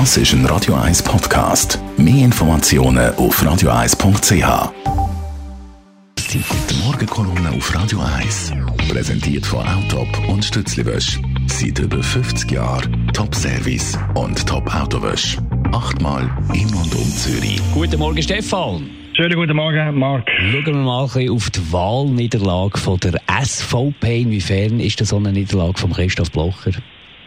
Das ist ein Radio 1 Podcast. Mehr Informationen auf radio1.ch. Die Morgenkolumne auf Radio 1 präsentiert von Autop und Stützliwösch. Seit über 50 Jahren Top-Service und Top-Autowösch. Achtmal in und um Zürich. Guten Morgen, Stefan. Schönen guten Morgen, Marc. Schauen wir mal ein auf die Wahlniederlage von der SVP. Inwiefern ist das so eine Niederlage von Christoph Blocher?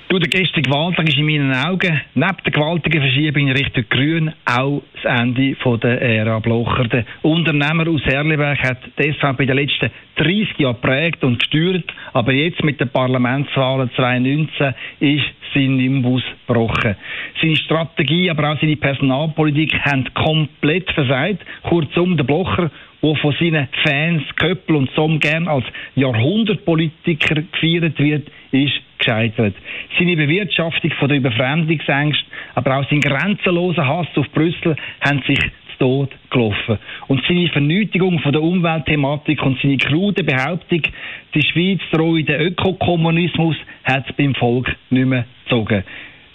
Du, der gestrige Wahltag ist in meinen Augen, neben der gewaltigen Verschiebung in Richtung Grün, auch das Ende der Ära Blocher. Der Unternehmer aus Herliberg hat deshalb in den letzten 30 Jahren geprägt und gesteuert, aber jetzt mit den Parlamentswahlen 2019 ist sein Nimbus gebrochen. Seine Strategie, aber auch seine Personalpolitik haben komplett versagt. Kurzum, der Blocher der von seinen Fans, Köppel und Somm gern als Jahrhundertpolitiker gefeiert wird, ist gescheitert. Seine Bewirtschaftung von der Überfremdungsängste, aber auch sein grenzenloser Hass auf Brüssel haben sich Tod gelaufen. Und seine Vernötigung von der Umweltthematik und seine krude Behauptung, die Schweiz drohe den Ökokommunismus, hat beim Volk nicht mehr gezogen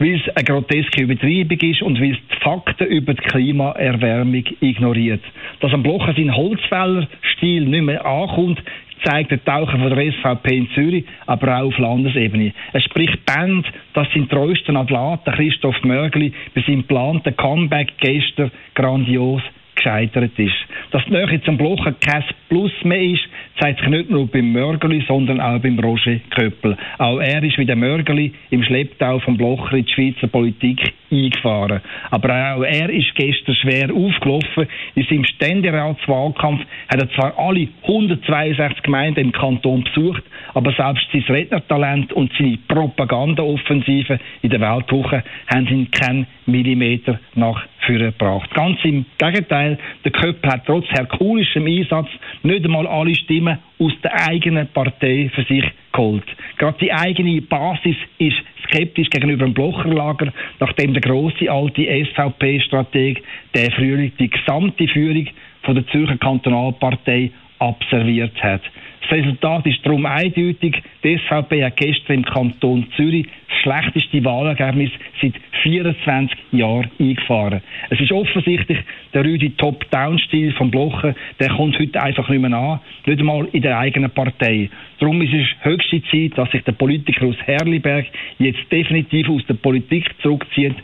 weil es eine groteske Übertreibung ist und weil es die Fakten über die Klimaerwärmung ignoriert. Dass am Blocher sein Holzfällerstil nicht mehr ankommt, zeigt der Taucher von der SVP in Zürich, aber auch auf Landesebene. Es spricht Band, dass sein treuester Adlat, Christoph Mörgli, bei seinem geplanten Comeback gestern grandios gescheitert ist. Dass die Nähe zum Blocher kein Plus mehr ist, zeigt sich nicht nur beim Mörgeli, sondern auch beim Roger Köppel. Auch er ist wie der Mörgeli im Schlepptau vom Blocher in die Schweizer Politik eingefahren. Aber auch er ist gestern schwer aufgelaufen. In seinem Ständeratswahlkampf hat er zwar alle 162 Gemeinden im Kanton besucht, aber selbst sein Rednertalent und seine Propagandaoffensive in der Weltwoche haben ihn keinen Millimeter nach vorne gebracht. Ganz im Gegenteil, der Köppel hat trotz herkulischem Einsatz nicht einmal alle Stimmen aus der eigenen Partei für sich geholt. Gerade die eigene Basis ist skeptisch gegenüber dem Blocherlager, nachdem der große alte SVP-Strateg der Frühling die gesamte Führung von der Zürcher Kantonalpartei abserviert hat. Das Resultat ist darum eindeutig. Die SVP hat gestern im Kanton Zürich das schlechteste Wahlergebnis seit 24 Jahren eingefahren. Es ist offensichtlich, der Rüdi Top-Down-Stil vom Blocher, der kommt heute einfach nicht mehr an, nicht einmal in der eigenen Partei. Darum ist es höchste Zeit, dass sich der Politiker aus Herliberg jetzt definitiv aus der Politik zurückzieht.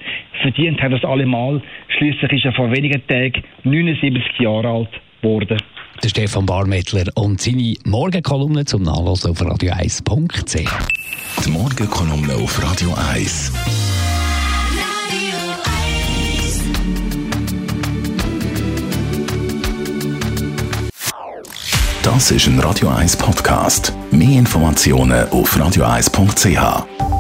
Verdient hat er es allemal. Schließlich ist er vor wenigen Tagen 79 Jahre alt geworden der Stefan Barmettler und seine Morgenkolumne zum Nachlesen auf radio1.ch. Die Morgenkolumne auf Radio 1. Das ist ein Radio 1 Podcast. Mehr Informationen auf radio1.ch.